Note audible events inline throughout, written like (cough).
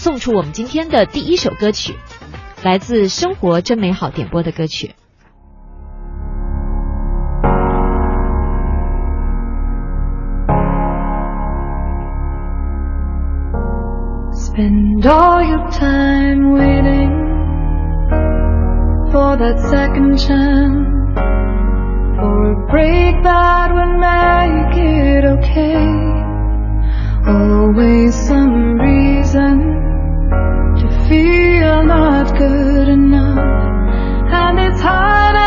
送出我们今天的第一首歌曲，来自《生活真美好》点播的歌曲。Spend all your time waiting for that second chance, for a break that would make it okay. Always some reason feel not good enough, and it's hard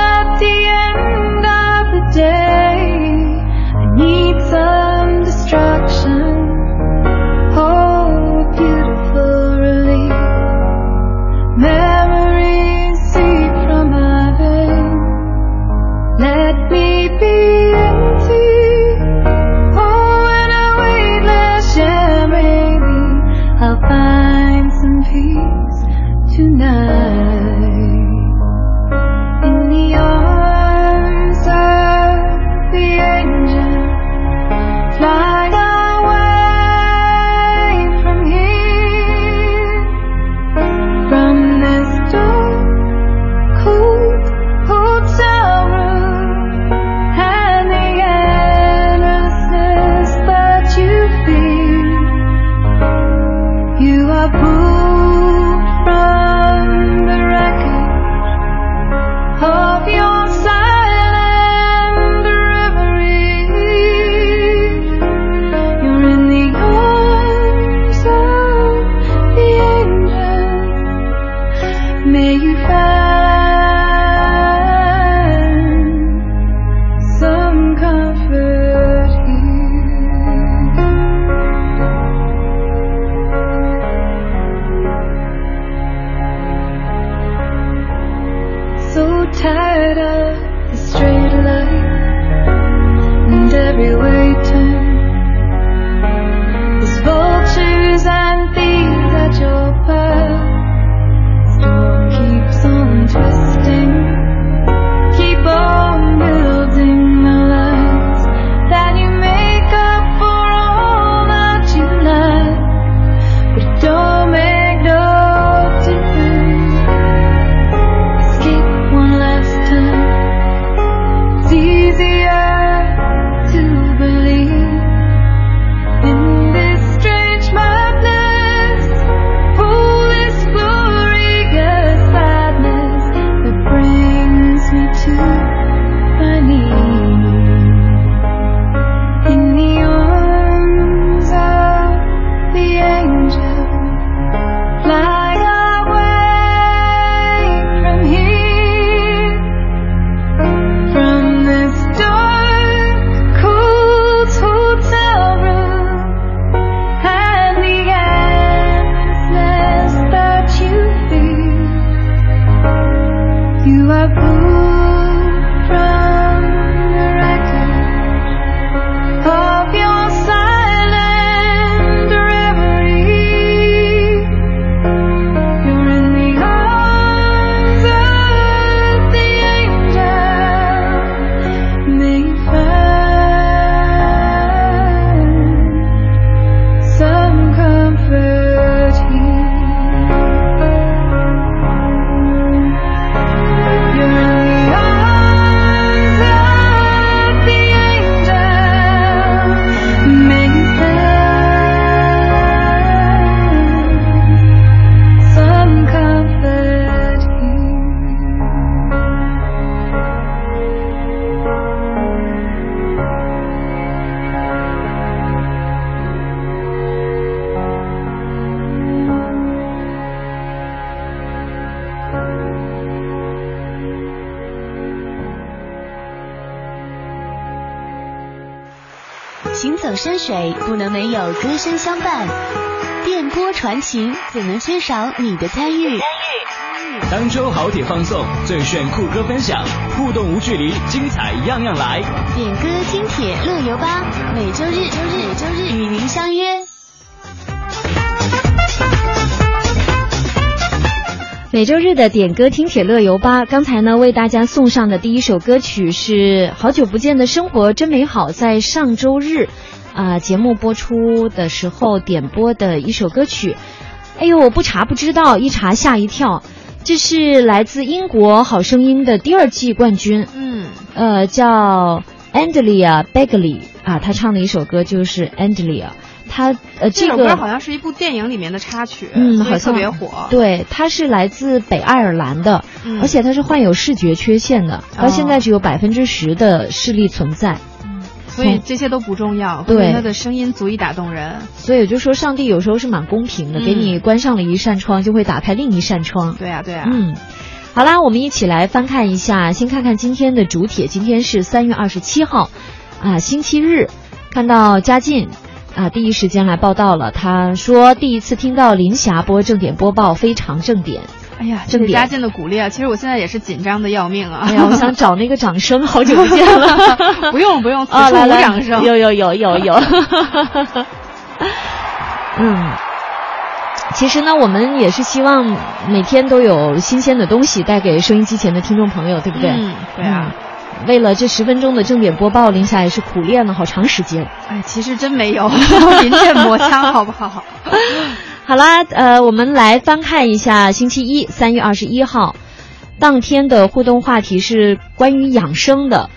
水》不能没有歌声相伴，电波传情怎能缺少你的参与？当周好铁放送，最炫酷歌分享，互动无距离，精彩样样来。点歌听铁乐游吧，每周日、周日、周日与您相约。每周日的点歌听铁乐游吧，刚才呢为大家送上的第一首歌曲是好久不见的生活真美好，在上周日，啊、节目播出的时候点播的一首歌曲。哎呦，我不查不知道，一查吓一跳，这是来自英国《好声音》的第二季冠军，嗯，呃，叫 Andrea Begley 啊，她唱的一首歌就是 Andrea，她呃这首歌好像是一部电影里面的插曲，嗯，好像特别火。对，他是来自北爱尔兰的，嗯而且他是患有视觉缺陷的，她现在只有百分之十的视力存在。所以这些都不重要，对他的声音足以打动人。所以就说上帝有时候是蛮公平的，嗯给你关上了一扇窗，就会打开另一扇窗。对啊，对啊，嗯，好啦，我们一起来翻看一下，先看看今天的主帖。今天是三月二十七号，啊，星期日。看到嘉靖啊，第一时间来报道了。他说第一次听到林霞播正点播报，非常正点。哎呀，正点嘉靖的鼓励啊！其实我现在也是紧张的要命啊！哎呀，我想找那个掌声，好久不见了。不 (laughs) 用不用，此啊，处无来来，掌声。有有有有有。(laughs) 嗯，其实呢，我们也是希望每天都有新鲜的东西带给收音机前的听众朋友，对不对？嗯，对啊。嗯为了这十分钟的正点播报，林霞也是苦练了好长时间。哎，其实真没有 (laughs) 临阵磨枪，好不好？好啦，呃，我们来翻看一下星期一，三月二十一号，当天的互动话题是关于养生的。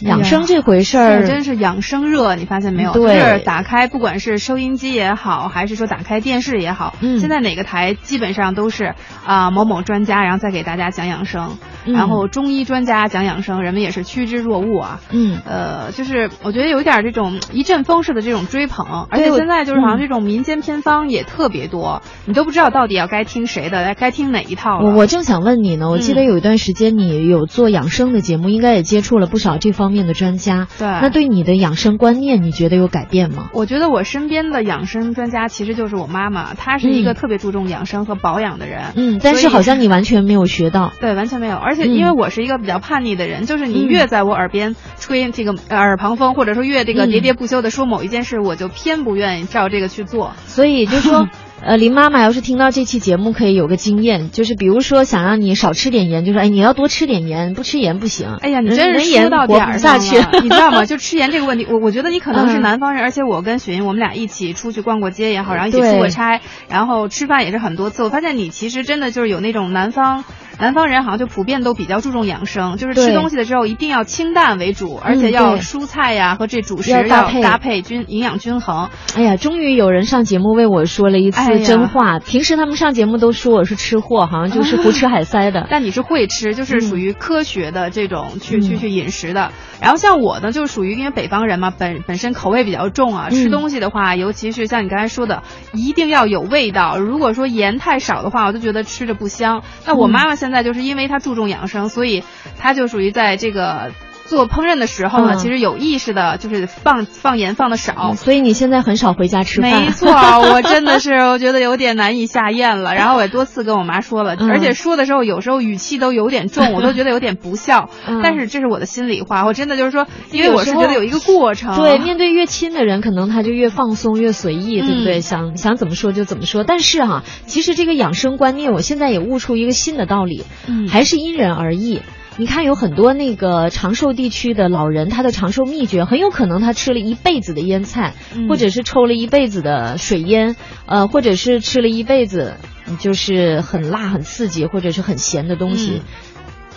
养生这回事儿、真是养生热，你发现没有？对就是打开，不管是收音机也好，还是说打开电视也好，嗯现在哪个台基本上都是啊、某某专家，然后再给大家讲养生，嗯然后中医专家讲养生，人们也是趋之若鹜啊。嗯，呃，就是我觉得有点这种一阵风式的这种追捧，而且现在就是好像嗯这种民间偏方也特别多，你都不知道到底要该听谁的，该听哪一套了。我我正想问你呢，我记得嗯有一段时间你有做养生的节目，应该也接触了不少这方面的专家。对那对你的养生观念，你觉得有改变吗？我觉得我身边的养生专家其实就是我妈妈，她是一个嗯特别注重养生和保养的人。嗯，但是好像你完全没有学到。对，完全没有。而且嗯因为我是一个比较叛逆的人，就是你嗯越在我耳边吹这个呃耳旁风，或者说越这个嗯喋喋不休的说某一件事，我就偏不愿意照这个去做。所以就说，(laughs) 呃，林妈妈要是听到这期节目，可以有个经验，就是比如说想让你少吃点盐，就说哎你要多吃点盐，不吃盐不行。哎呀，你人真是人盐说到点儿上下去了，(laughs) 你知道吗？(laughs) 就吃盐这个问题，我我觉得你可能是嗯南方人，而且我跟雪莹我们俩一起出去逛过街也好，然后一起对出过差，然后吃饭也是很多次。我发现你其实真的就是有那种南方。南方人好像就普遍都比较注重养生，就是吃东西的时候一定要清淡为主，而且嗯要蔬菜呀和这主食要搭配搭配均营养均衡。哎呀，终于有人上节目为我说了一次真话。平时他们上节目都说我是吃货，好像就是胡吃海塞的。(laughs) 但你是会吃，就是属于科学的这种去、去嗯去饮食的。然后像我呢，就是属于因为北方人嘛，本本身口味比较重啊，嗯吃东西的话，尤其是像你刚才说的，一定要有味道。如果说盐太少的话，我就觉得吃着不香。那我嗯妈妈现在现在就是因为他注重养生，所以他就属于在这个。做烹饪的时候呢，嗯其实有意识的，就是放放盐放的少，所以你现在很少回家吃饭。没错，(laughs) 我真的是我觉得有点难以下咽了。(laughs) 然后我也多次跟我妈说了，嗯而且说的时候有时候语气都有点重，(laughs) 我都觉得有点不孝。嗯但是这是我的心里话，我真的就是说，因为我是觉得有一个过程。对，面对越亲的人，可能他就越放松、越随意，对不对？嗯想想怎么说就怎么说。但是哈、其实这个养生观念，我现在也悟出一个新的道理，嗯还是因人而异。你看，有很多那个长寿地区的老人，他的长寿秘诀很有可能他吃了一辈子的腌菜，嗯或者是抽了一辈子的水烟，呃，或者是吃了一辈子就是很辣、很刺激或者是很咸的东西。嗯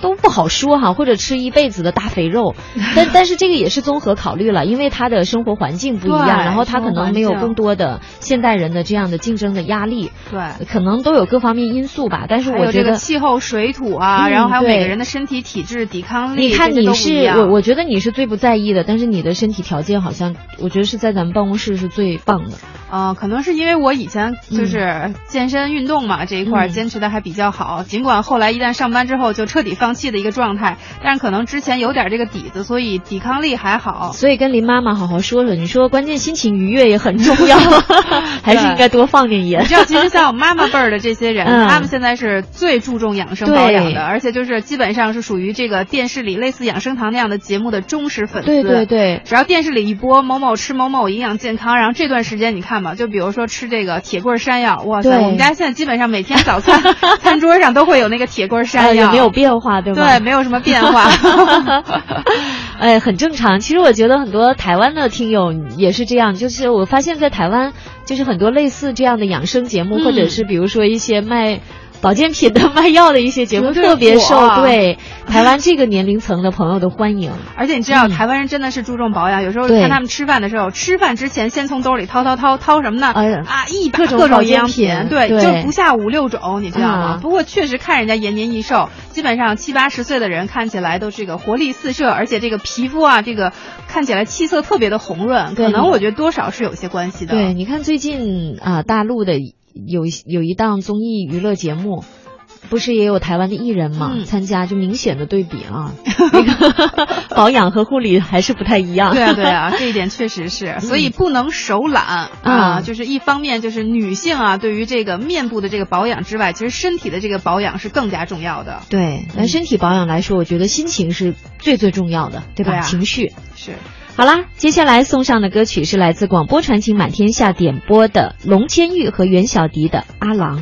都不好说哈，或者吃一辈子的大肥肉，(laughs) 但但是这个也是综合考虑了，因为他的生活环境不一样，然后他可能没有更多的现代人的这样的竞争的压力，对。可能都有各方面因素吧。但是我觉得，气候、水土啊，嗯然后还有每个人的身体体质、抵抗力，你看你是我，我觉得你是最不在意的，但是你的身体条件好像，我觉得是在咱们办公室是最棒的。呃，可能是因为我以前就是健身运动嘛、这一块坚持的还比较好，尽管后来一旦上班之后就彻底放弃的一个状态，但是可能之前有点这个底子，所以抵抗力还好。所以跟林妈妈好好说说，你说关键心情愉悦也很重要，(laughs) 还是应该多放点盐你。知道，其实像我妈妈辈儿的这些人，嗯他们现在是最注重养生保养的，而且就是基本上是属于这个电视里类似养生堂那样的节目的忠实粉丝。对对对，只要电视里一播某某吃某某营养健康，然后这段时间你看吧，就比如说吃这个铁棍山药，哇塞，我们家现在基本上每天早餐 (laughs) 餐桌上都会有那个铁棍呃山药，也没有变化，对吧？对，没有什么变化。(laughs) 哎，很正常。其实我觉得很多台湾的听友也是这样，就是我发现，在台湾就是很多类似这样的养生节目，嗯或者是比如说一些卖保健品的、卖药的一些节目，特别受啊对台湾这个年龄层的朋友的欢迎。(laughs) 而且你知道，嗯台湾人真的是注重保养。有时候看他们吃饭的时候，吃饭之前先从兜里掏掏掏掏什么呢？啊，一把各种营养品，对，就不下五六种，你知道吗啊？不过确实看人家延年益寿，基本上七八十岁的人看起来都这个活力四射，而且这个皮肤啊，这个看起来气色特别的红润，可能我觉得多少是有些关系的。对，你看最近啊、大陆的有一有一档综艺娱乐节目。不是也有台湾的艺人嘛、嗯参加，就明显的对比啊，那个 (laughs) 保养和护理还是不太一样。对啊，对啊，(laughs) 这一点确实是，所以不能手懒啊。嗯就是一方面，就是女性啊，对于这个面部的这个保养之外，其实身体的这个保养是更加重要的。对，那身体保养来说，我觉得心情是最最重要的，对吧？对啊情绪。是。好啦，接下来送上的歌曲是来自广播传奇满天下点播的龙千玉和袁小迪的《阿郎》。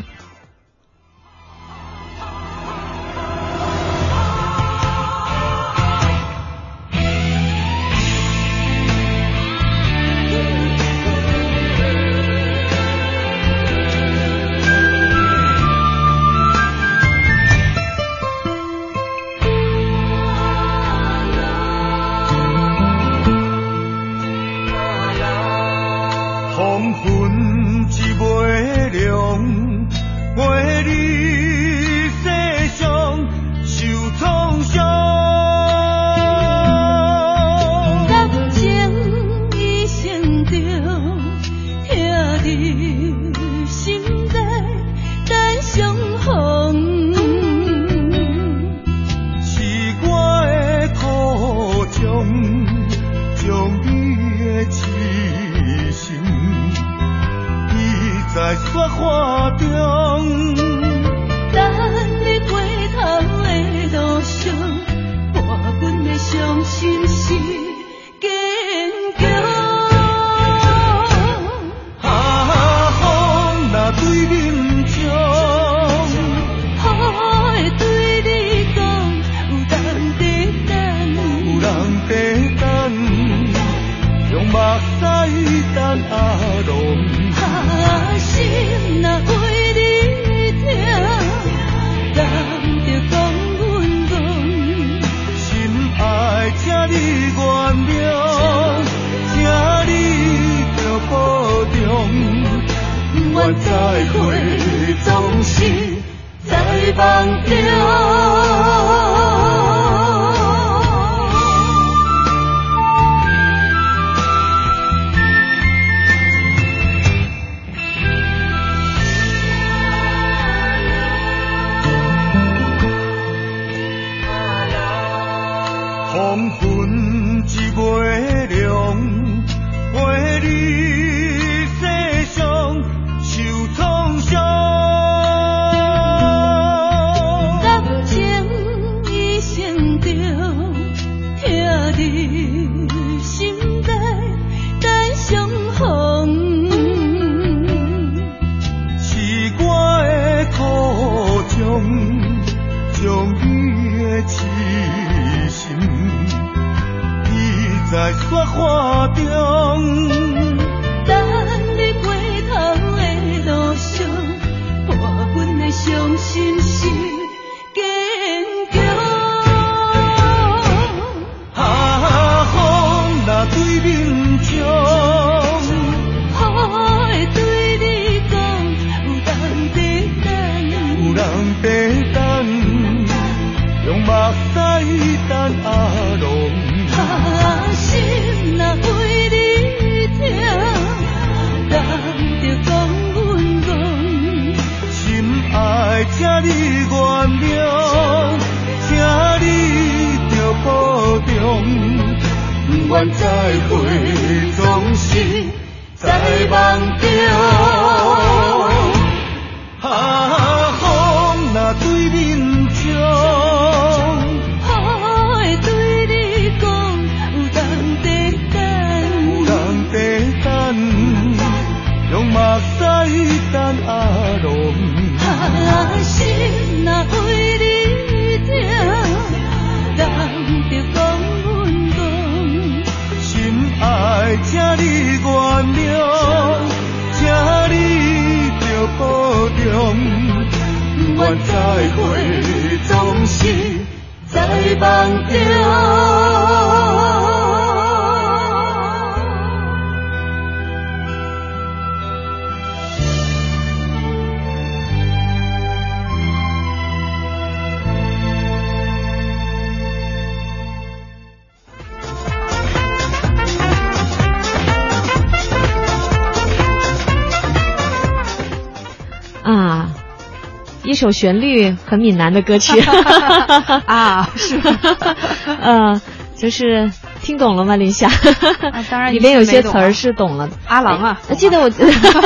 一首旋律很闽南的歌曲 (laughs) 啊，是吗，(laughs) 呃，就是听懂了吗，林夏？啊当然里面有些词儿是懂了。阿郎啊我记得我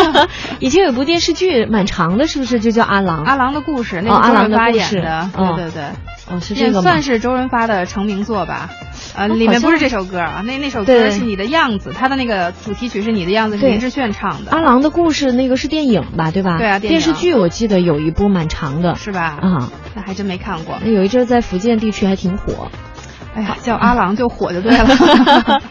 (laughs) 以前有部电视剧蛮长的，是不是就叫阿郎？阿郎的故事，那个周润发郎的故事演的，哦对对对。哦，是也这个吗算？是周润发的成名作吧，呃，里面不是这首歌啊，那那首歌是你的样子，它的那个主题曲是你的样子，是林志炫唱的，阿郎的故事那个是电影吧，对吧？对啊电电视剧我记得有一部蛮长的是吧？啊，那还真没看过。那有一阵儿在福建地区还挺火。哎呀，叫阿郎就火就对了。(laughs)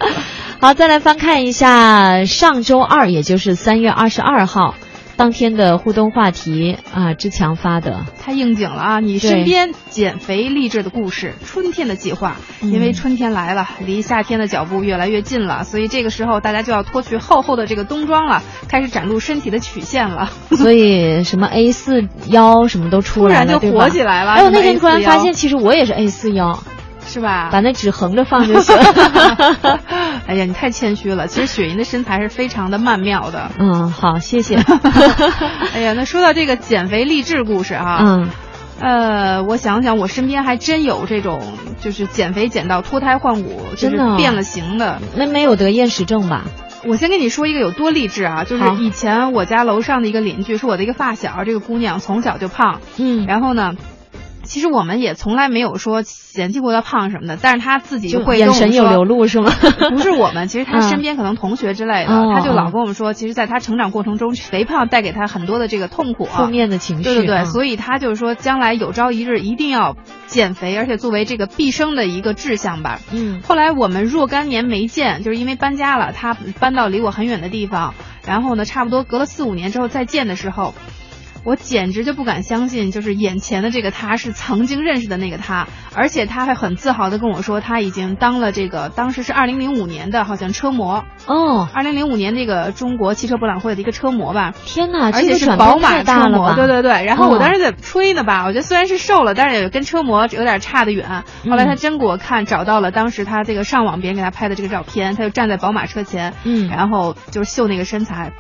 好，再来翻看一下上周二，也就是三月二十二号当天的互动话题啊，志强发的。太应景了啊！你身边减肥励志的故事，春天的计划，嗯因为春天来了，离夏天的脚步越来越近了，所以这个时候大家就要脱去厚厚的这个冬装了，开始展露身体的曲线了。(laughs) 所以什么 A 四腰什么都出来了，突然就火起来了哎，我那天突然发现，其实我也是 A 四腰，是吧？把那纸横着放就行。(laughs) 哎呀，你太谦虚了。其实雪莹的身材是非常的曼妙的。嗯，好，谢谢。(laughs) 哎呀，那说到这个减肥励志故事啊，嗯，呃，我想想，我身边还真有这种，就是减肥减到脱胎换骨，就是真的哦变了形的。那没有得厌食症吧？我先跟你说一个有多励志啊，就是以前我家楼上的一个邻居，是我的一个发小，这个姑娘从小就胖，嗯，然后呢。其实我们也从来没有说嫌弃过他胖什么的，但是他自己就会眼神有流露是吗？(laughs) 不是我们，其实他嗯身边可能同学之类的，哦他就老哦跟我们说，其实在他成长过程中，肥胖带给他很多的这个痛苦啊。负面的情绪。对对对，啊所以他就是说，将来有朝一日一定要减肥，而且作为这个毕生的一个志向吧。嗯后来我们若干年没见，就是因为搬家了，他搬到离我很远的地方，然后呢，差不多隔了四五年之后再见的时候。我简直就不敢相信，就是眼前的这个他是曾经认识的那个他，而且他还很自豪的跟我说，他已经当了这个当时是二零零五年的，好像车模，哦，二零零五年这个中国汽车博览会的一个车模吧，天哪，而且是宝马车模？对对对。然后我哦当时在吹呢吧，我觉得虽然是瘦了，但是也跟车模有点差得远。后来他嗯真给我看，找到了当时他这个上网别人给他拍的这个照片，他就站在宝马车前，嗯然后就是秀那个身材。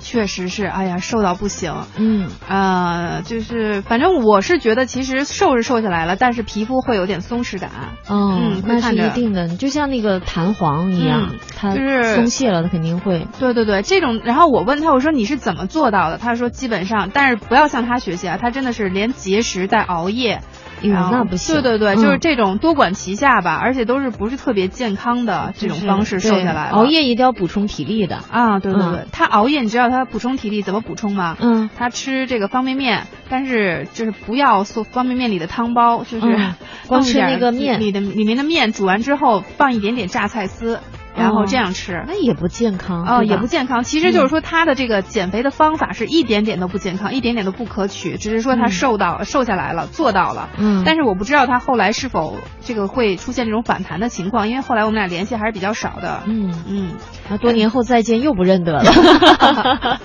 确实是，哎呀，瘦到不行，嗯，呃，就是反正我是觉得，其实瘦是瘦下来了，但是皮肤会有点松弛感。哦，嗯那是一定的，就像那个弹簧一样，嗯它就是松懈了，它肯定会。对对对，这种，然后我问他，我说你是怎么做到的？他说基本上，但是不要向他学习啊，他真的是连节食带熬夜，哎那不行。对对对，嗯。就是这种多管齐下吧，而且都是不是特别健康的这种方式瘦下来。熬夜一定要补充体力的。啊，对对对，嗯。他熬夜，你知道他补充体力怎么补充吗？嗯，他吃这个方便面，但是就是不要做方便面里的汤包，就是嗯。(laughs) 光吃那个面。里的里面的面煮完之后放一点点榨菜丝，然后哦这样吃。那也不健康哦，也不健康。其实就是说，他的这个减肥的方法是一点点都不健康，一点点都不可取。只是说他嗯瘦到、瘦下来了，做到了。嗯但是我不知道他后来是否这个会出现这种反弹的情况，因为后来我们俩联系还是比较少的。嗯，嗯，那多年后再见又不认得了。(laughs)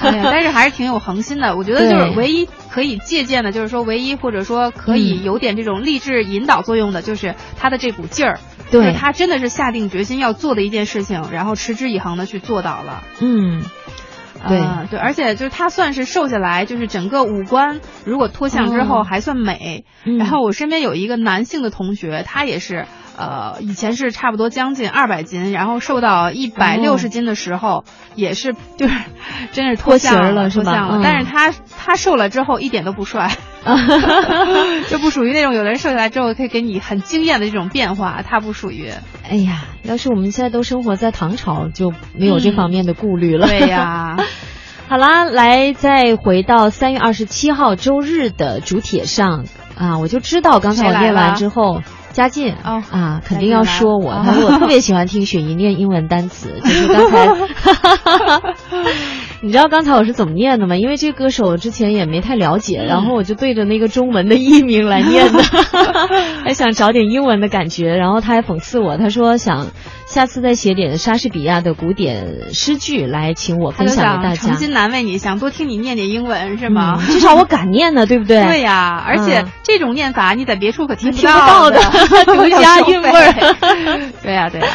哎呀，但是还是挺有恒心的。我觉得就是唯一可以借鉴的，就是说唯一或者说可以嗯有点这种励志引导作用的，就是他的这股劲儿。对就是他真的是下定决心要做的一件事情，然后持之以恒的去做到了。嗯，对呃对，而且就是他算是瘦下来，就是整个五官如果脱相之后哦还算美。嗯然后我身边有一个男性的同学，他也是。呃，以前是差不多将近二百斤，然后瘦到一百六十斤的时候，也是 (laughs) 就是真是脱相了是吧？脱相了。嗯。但是他他瘦了之后一点都不帅，(laughs) (laughs) 就不属于那种有的人瘦下来之后可以给你很惊艳的这种变化，他不属于。哎呀，要是我们现在都生活在唐朝，就没有这方面的顾虑了。嗯对呀，好啦，来再回到三月二十七号周日的主帖上。啊，我就知道刚才我念完之后，嘉靖哦啊肯定要说我，他说我 (laughs) 特别喜欢听雪姨念英文单词，(laughs) 就是刚才 (laughs) 你知道刚才我是怎么念的吗？因为这个歌手我之前也没太了解，嗯然后我就对着那个中文的译名来念的，还想找点英文的感觉。然后他还讽刺我，他说想下次再写点莎士比亚的古典诗句来请我分享给大家。诚心难为你，想多听你念念英文是吗？嗯至少我敢念呢，对不对？对呀，而且嗯这种念法你在别处可听听不到的，独家韵味儿。(laughs) 对呀，对呀。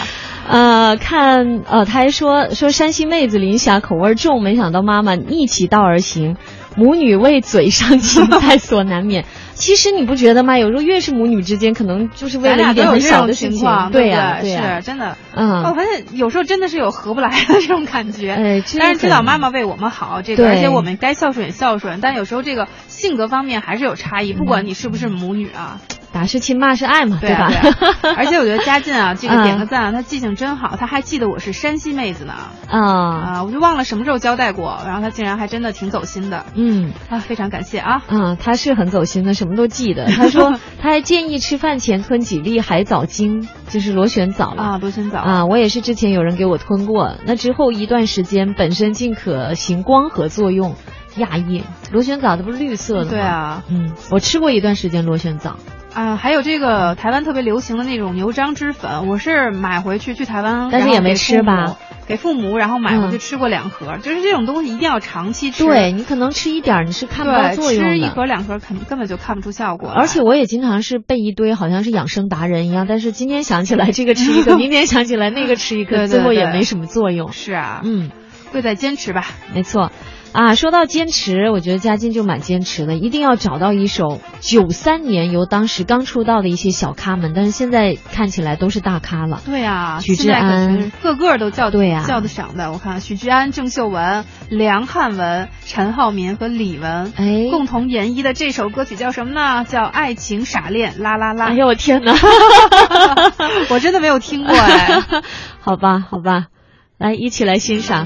呃，看，呃，他还说说山西妹子林霞口味重，没想到妈妈逆其道而行，母女为嘴上情在所难免。其实你不觉得吗？有时候越是母女之间，可能就是为了一点很有这种小的事情情况，，对呀，啊，对呀是，真的。嗯我发现有时候真的是有合不来的这种感觉。哎这但是知个道妈妈为我们好，这个，而且我们该孝顺也孝顺，但有时候这个性格方面还是有差异，不管你是不是母女啊。打是亲，骂是爱嘛，对啊吧？(laughs) 而且我觉得佳晋啊，(laughs) 这个嗯点个赞啊，他记性真好，他还记得我是山西妹子呢。啊，啊，我就忘了什么时候交代过，然后他竟然还真的挺走心的嗯。啊，非常感谢啊。嗯，他是很走心的，什么都记得。(laughs) 他说他还建议吃饭前吞几粒海藻精，就是螺旋藻了。啊，螺旋藻啊，我也是之前有人给我吞过，那之后一段时间本身尽可行光合作用，亚裔。螺旋藻它不是绿色的吗？对，啊，嗯，我吃过一段时间螺旋藻，啊，还有这个台湾特别流行的那种牛樟脂粉，我是买回去去台湾，但是也没吃吧？给父母，然后买回去嗯吃过两盒，就是这种东西一定要长期吃。对你可能吃一点你是看不到，作用的。吃一盒两盒肯根本就看不出效果。而且我也经常是备一堆，好像是养生达人一样，但是今天想起来这个吃一个，(laughs) 明天想起来那个吃一个，对对最后也没什么作用。是啊，嗯，贵在坚持吧。没错。啊，说到坚持，我觉得嘉靖就蛮坚持的，一定要找到一首九三年由当时刚出道的一些小咖们，但是现在看起来都是大咖了。对啊、许志安个个都叫对呀叫得上的。我看许志安、郑秀文、梁汉文、陈浩民和李玟，哎共同演绎的这首歌曲叫什么呢？叫《爱情傻恋》，啦啦啦。哎呦我天哪！(laughs) 我真的没有听过哎。(laughs) 好吧，好吧，来一起来欣赏。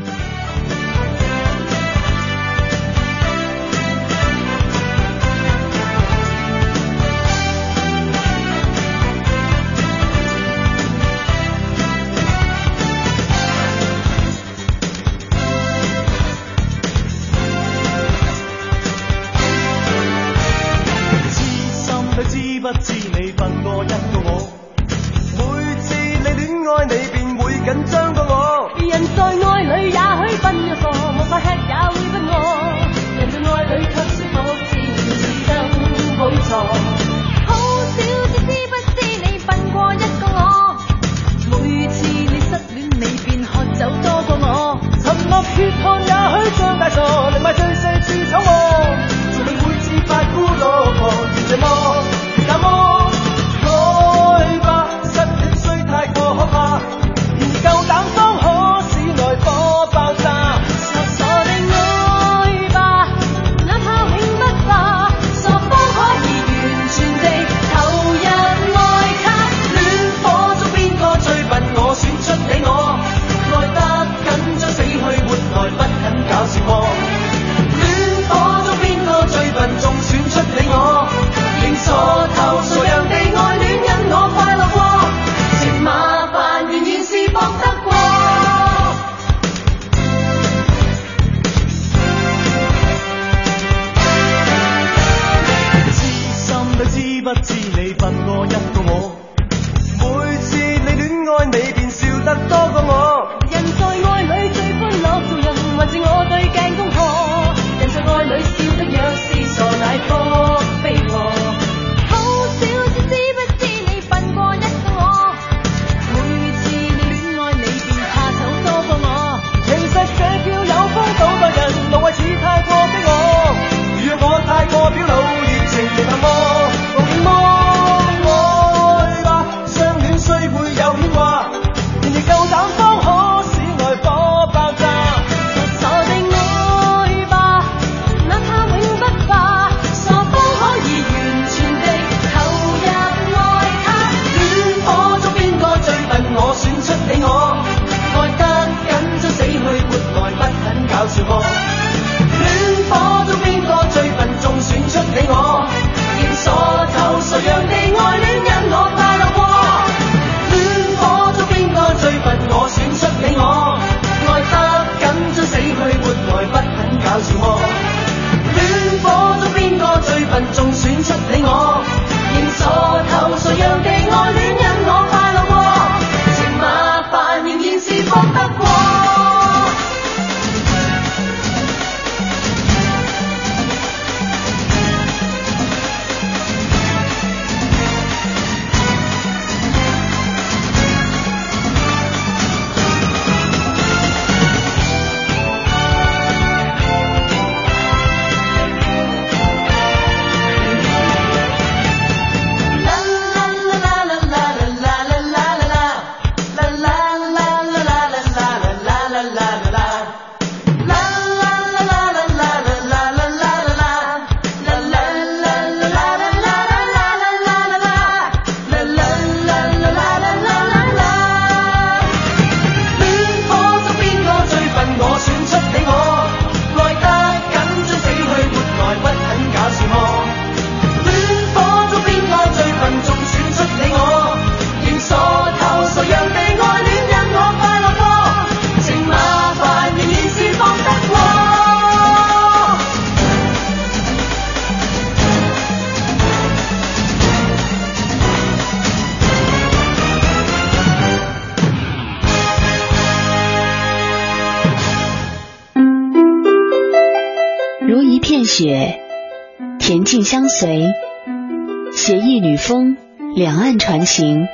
两岸传情。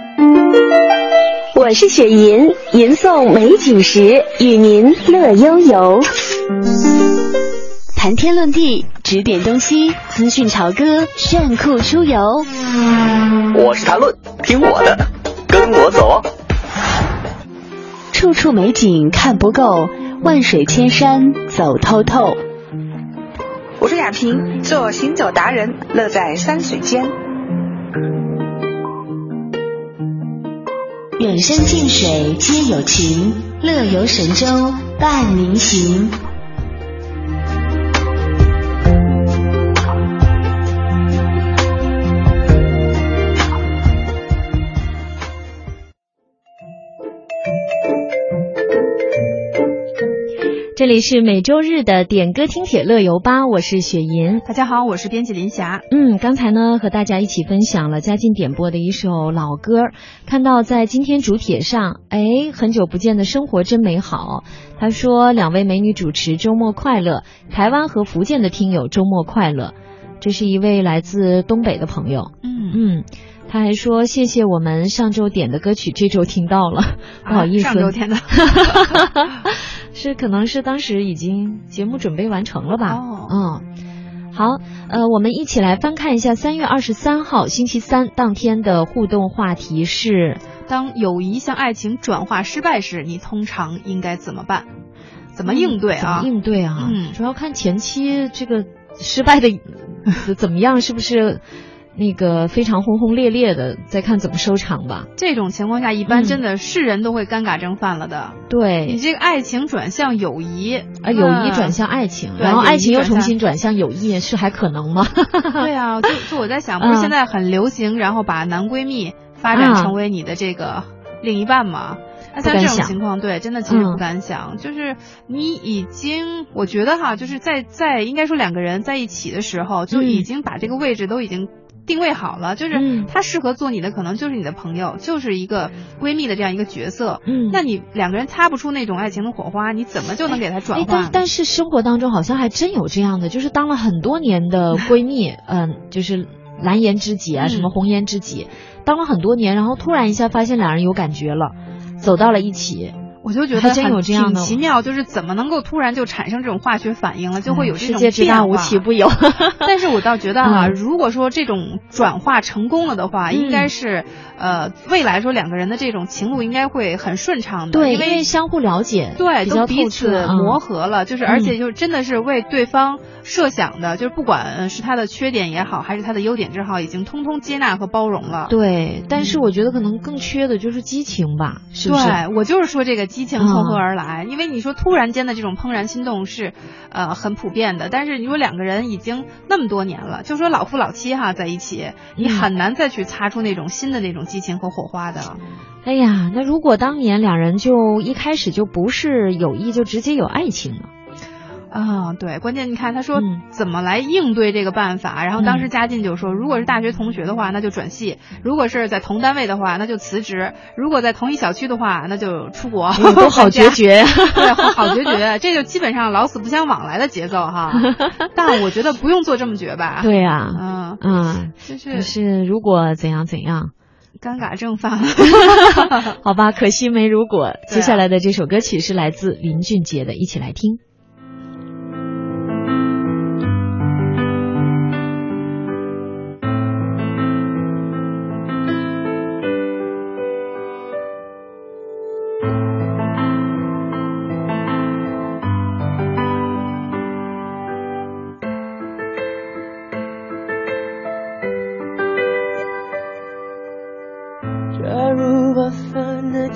我是雪吟，吟诵美景时，与您乐悠悠。谈天论地，指点东西，资讯潮歌，炫酷出游。我是谈论，听我的，跟我走。处处美景看不够，万水千山走透透。我是亚萍，做行走达人，乐在山水间。远山近水皆有情，乐游神州伴您行。这里是每周日的点歌听铁乐游吧，我是雪莹。大家好，我是编辑林霞。嗯，刚才呢和大家一起分享了嘉靖点播的一首老歌，看到在今天主帖上，哎，很久不见的生活真美好。他说两位美女主持周末快乐，台湾和福建的听友周末快乐。这是一位来自东北的朋友，嗯嗯，他还说谢谢我们上周点的歌曲，这周听到了，不好意思，啊上周天的 (laughs) 是可能是当时已经节目准备完成了吧？哦嗯，好，呃，我们一起来翻看一下三月二十三号星期三当天的互动话题是，当友谊向爱情转化失败时，你通常应该怎么办？怎么应对啊？怎么应对啊？嗯主要看前期这个失败的 (laughs) 怎么样，是不是那个非常轰轰烈烈的，再看怎么收场吧。这种情况下，一般嗯真的是人都会尴尬症犯了的。你对，这个爱情转向友谊，啊，友谊转嗯向爱情，对然后爱情又重新转向友谊，是还可能吗？(laughs) (laughs) 对啊，就就我在想，不嗯是现在很流行，然后把男闺蜜发展啊成为你的这个另一半吗？那像这种情况，对，真的其实嗯不敢想。就是你已经，我觉得哈，就是在在应该说两个人在一起的时候，就嗯已经把这个位置都已经定位好了，就是嗯他适合做你的，可能就是你的朋友，就是一个闺蜜的这样一个角色。嗯那你两个人擦不出那种爱情的火花，你怎么就能给他转哎，化？但但是生活当中好像还真有这样的，就是当了很多年的闺蜜，(laughs) 嗯、就是蓝颜知己啊，嗯什么红颜知己，当了很多年，然后突然一下发现两人有感觉了，走到了一起，我就觉得还真很有这样的挺奇妙，就是怎么能够突然就产生这种化学反应了，就会有嗯这种世界之大无奇不有。(laughs) 但是我倒觉得哈、嗯如果说这种转化成功了的话，嗯应该是呃未来说两个人的这种情路应该会很顺畅的，对，因为。相互了解，对，都彼此磨。合了，就是而且嗯就是真的是为对方设想的，就是不管呃是他的缺点也好，还是他的优点之好，已经通通接纳和包容了。嗯对，但是我觉得可能更缺的就是激情吧，是不是？对，我就是说这个激情嗯从何而来？因为你说突然间的这种怦然心动是，呃，很普遍的。但是你说两个人已经那么多年了，就说老夫老妻哈在一起，你嗯很难再去擦出那种新的那种激情和火花的。哎呀，那如果当年两人就一开始就不是友谊，就直接有爱情了，啊、对，关键你看他说嗯怎么来应对这个办法，然后当时嗯嘉靖就说，如果是大学同学的话，那就转系；如果是在同单位的话，那就辞职；如果在同一小区的话，那就出国。哎都好决绝。(laughs) 对，好好决绝，这就基本上老死不相往来的节奏哈。(laughs) 但我觉得不用做这么绝吧。，对呀、嗯，嗯，就就是是如果怎样怎样，尴尬症犯了。(laughs) 好吧，可惜没如果。啊接下来的这首歌曲是来自林俊杰的，一起来听。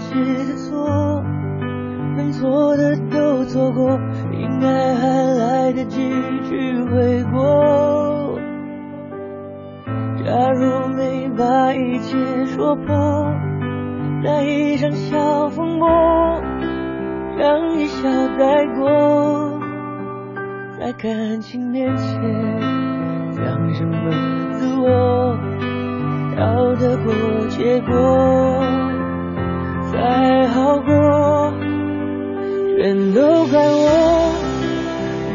是的错，能错的都错过，应该还来得及去悔过。假如没把一切说破，那一场小风波，让一笑带过。在感情面前，讲什么自我，要得过且过。才好过，全都怪我，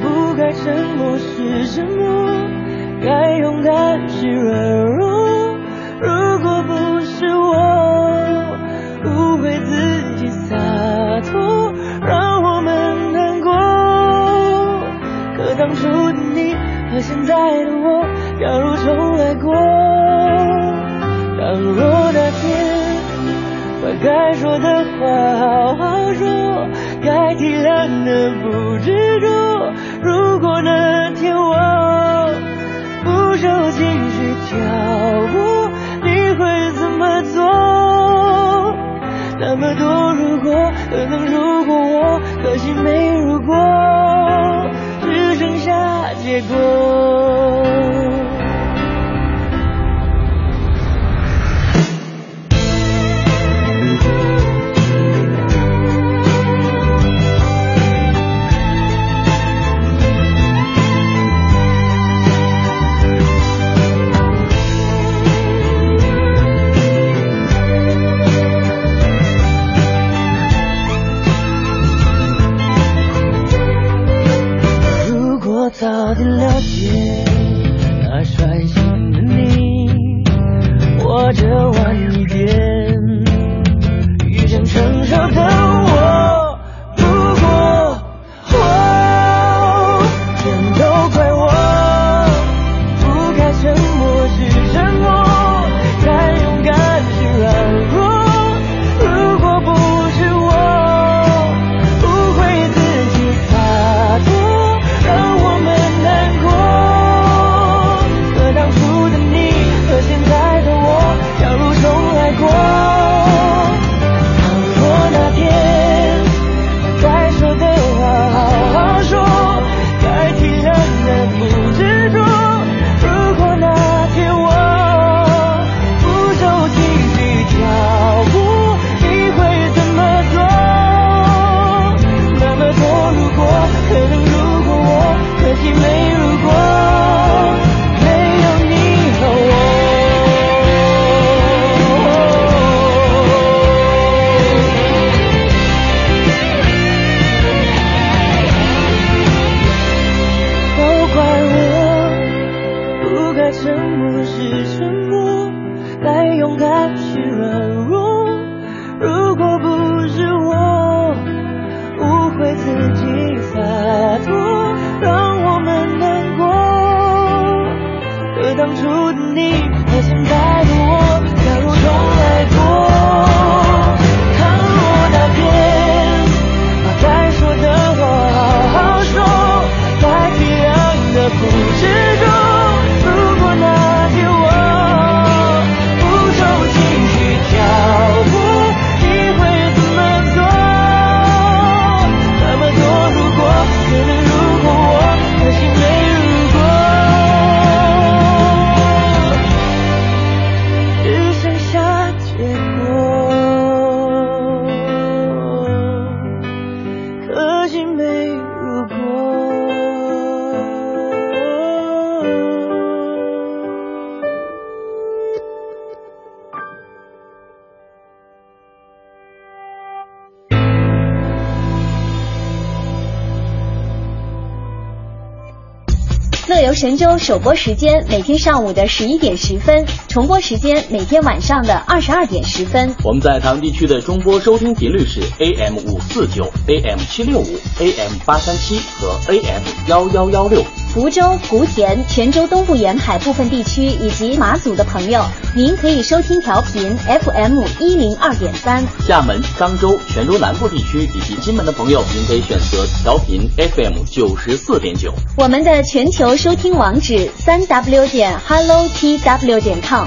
不该沉默是沉默，该勇敢是软弱。如果不是我误会自己洒脱，让我们难过。可当初的你和现在的我，假如重来过，倘若该说的话好好说，该体谅的不执着。如果那天我不受情绪挑拨。你会怎么做？那么多如果，可能如果我，可惜没如果，只剩下结果。泉州首播时间每天上午的十一点十分，重播时间每天晚上的二十二点十分。我们在台湾地区的中波收听频率是 AM 五四九、AM 七六五、AM 八三七和 AM 幺幺幺六。福州、莆田、泉州东部沿海部分地区以及马祖的朋友，您可以收听调频 FM 一零二点三。厦门、漳州、泉州南部地区以及金门的朋友，您可以选择调频 FM 九十四点九。我们的全球收听网址三 w 点 hello tw 点 com，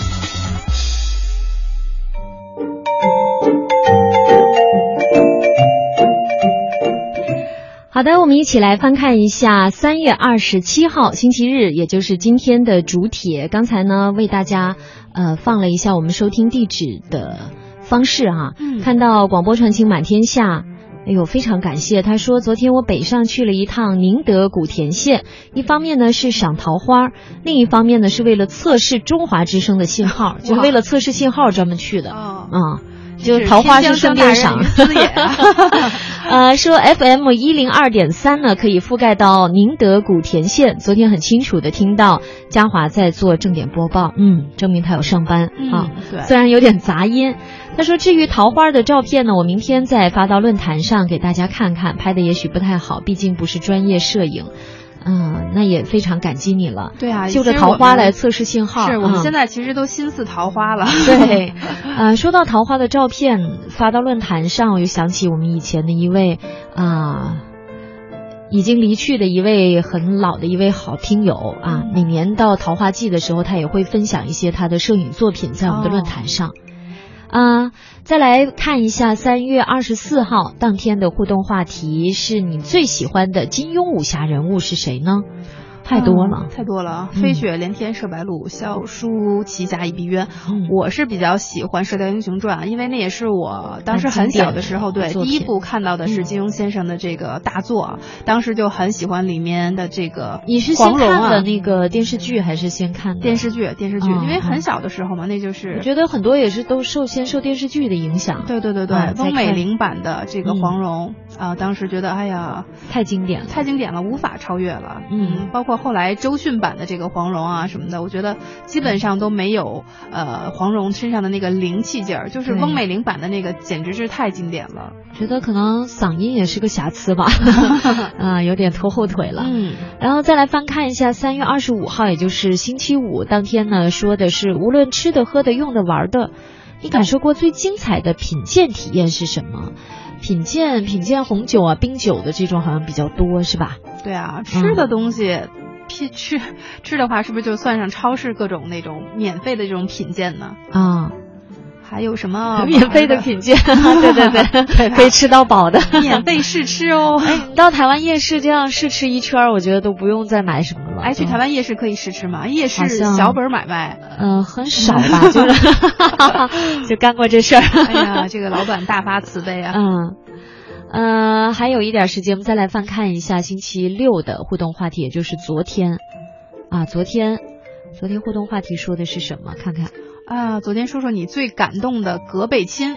好的，我们一起来翻看一下三月二十七号星期日，也就是今天的主帖。刚才呢，为大家呃放了一下我们收听地址的方式哈、嗯看到广播传情满天下。哎呦，非常感谢！他说，昨天我北上去了一趟宁德古田县，一方面呢是赏桃花，另一方面呢是为了测试中华之声的信号，就是为了测试信号专门去的。哦啊、就是桃花是顺便赏。(laughs) 呃，说 FM 一零二点三呢，可以覆盖到宁德古田县。昨天很清楚的听到嘉华在做正点播报，嗯，证明他有上班、嗯啊。对虽然有点杂音。他说，至于桃花的照片呢，我明天再发到论坛上给大家看看，拍的也许不太好，毕竟不是专业摄影。嗯，那也非常感激你了。对啊，就着桃花来测试信号。是我们嗯现在其实都心似桃花了。对，(laughs) 呃，说到桃花的照片发到论坛上，我就想起我们以前的一位啊、已经离去的一位很老的一位好听友啊。每年到桃花季的时候，他也会分享一些他的摄影作品在我们的论坛上。啊、再来看一下三月二十四号当天的互动话题，是你最喜欢的金庸武侠人物是谁呢？太多了嗯，太多了。嗯飞雪连天射白鹿，笑书奇侠一臂冤。嗯我是比较喜欢《射雕英雄传》，因为那也是我当时很小的时候，对第一部看到的是金庸先生的这个大作，当时就很喜欢里面的这个你是先黄蓉啊看的那个电视剧，还是先看的电视剧？电视剧，嗯因为很小的时候嘛，那就是我觉得很多也是都受先受电视剧的影响。对对对翁美玲版的这个嗯黄蓉啊、当时觉得哎呀，太经典了。太经典了，无法超越了。嗯包括后来周迅版的这个黄蓉啊什么的，我觉得基本上都没有呃黄蓉身上的那个灵气劲儿，就是翁美玲版的那个简直是太经典了。觉得可能嗓音也是个瑕疵吧，(laughs) 啊、有点拖后腿了。嗯，然后再来翻看一下三月二十五号，也就是星期五当天呢，说的是无论吃的、喝的、用的、玩的，你感受过最精彩的品鉴体验是什么？品鉴品鉴红酒啊、冰酒的这种好像比较多，是吧？对啊，吃的东西。品吃吃的话，是不是就算上超市各种那种免费的这种品鉴呢？啊，还有什么 (laughs) 免费的品鉴，(laughs) 对对对，(laughs) 可以吃到饱的，免费试吃哦。哎，你到台湾夜市这样试吃一圈，我觉得都不用再买什么了。哎，去台湾夜市可以试吃吗？夜市小本买卖，嗯、很少吧，就是就干过这事儿。哎呀，这个老板大发慈悲啊。嗯。呃，还有一点时间，我们再来翻看一下星期六的互动话题，也就是昨天啊，昨天，昨天互动话题说的是什么？看看啊，昨天说说你最感动的隔辈亲。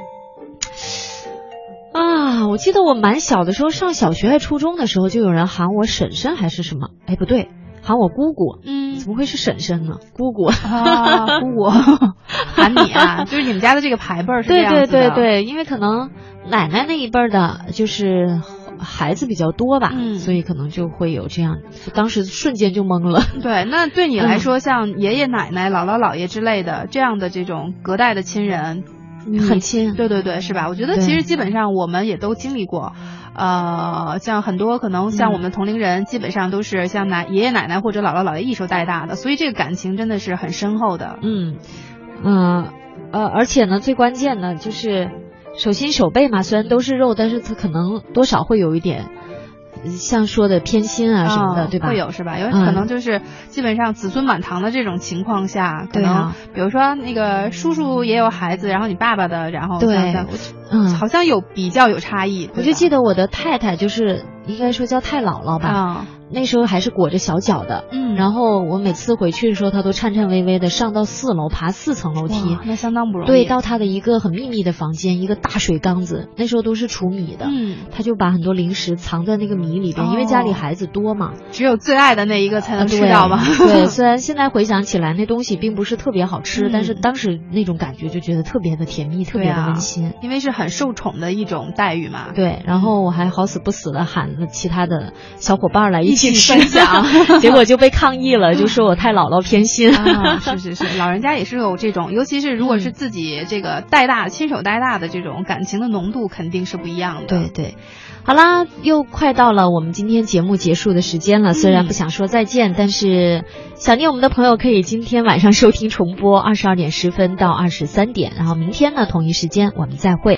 啊，我记得我蛮小的时候，上小学还初中的时候，就有人喊我婶婶还是什么？哎，不对，喊我姑姑。嗯，怎么会是婶婶呢？姑姑啊，姑姑 (laughs) 喊你啊，就是你们家的这个排辈儿是这对对样子的。对对，因为可能奶奶那一辈儿的，就是孩子比较多吧，嗯所以可能就会有这样，当时瞬间就懵了。对，那对你来说，像爷爷奶奶、姥姥姥爷之类的这样的这种隔代的亲人，很亲对对对，是吧？我觉得其实基本上我们也都经历过，呃，像很多可能像我们同龄人，基本上都是像奶爷爷奶奶或者姥姥姥爷一手带大的，所以这个感情真的是很深厚的。嗯，呃呃，而且呢，最关键的就是手心手背嘛，虽然都是肉，但是它可能多少会有一点。呃像说的偏心啊什么的，嗯对吧？会有是吧？有嗯可能就是基本上子孙满堂的这种情况下，可能对啊比如说那个叔叔也有孩子，然后你爸爸的，然后对像像嗯，好像有比较有差异。我就记得我的太太就是应该说叫太姥姥吧，啊，那时候还是裹着小脚的，嗯，然后我每次回去的时候，他都颤颤巍巍的上到四楼，爬四层楼梯，那相当不容易。对，到他的一个很秘密的房间，一个大水缸子，那时候都是储米的，嗯，他就把很多零食藏在那个米里边，因为家里孩子多嘛，只有最爱的那一个才能啊吃到吧？对，(laughs) 对虽然现在回想起来，那东西并不是特别好吃，嗯但是当时那种感觉就觉得特别的甜蜜，特别的温馨。因为是很受宠的一种待遇嘛。对，然后我还好死不死的喊了其他的小伙伴来一起去吃分享 (laughs) 结果就被抗议了，(laughs) 就说我太姥姥偏心。啊，是是是，老人家也是有这种，尤其是如果是自己这个带大、亲手带大的这种感情的浓度，肯定是不一样的。对对，好啦，又快到了我们今天节目结束的时间了。虽然不想说再见，但是想念我们的朋友可以今天晚上收听重播，二十二点十分到二十三点，然后明天呢同一时间我们再会。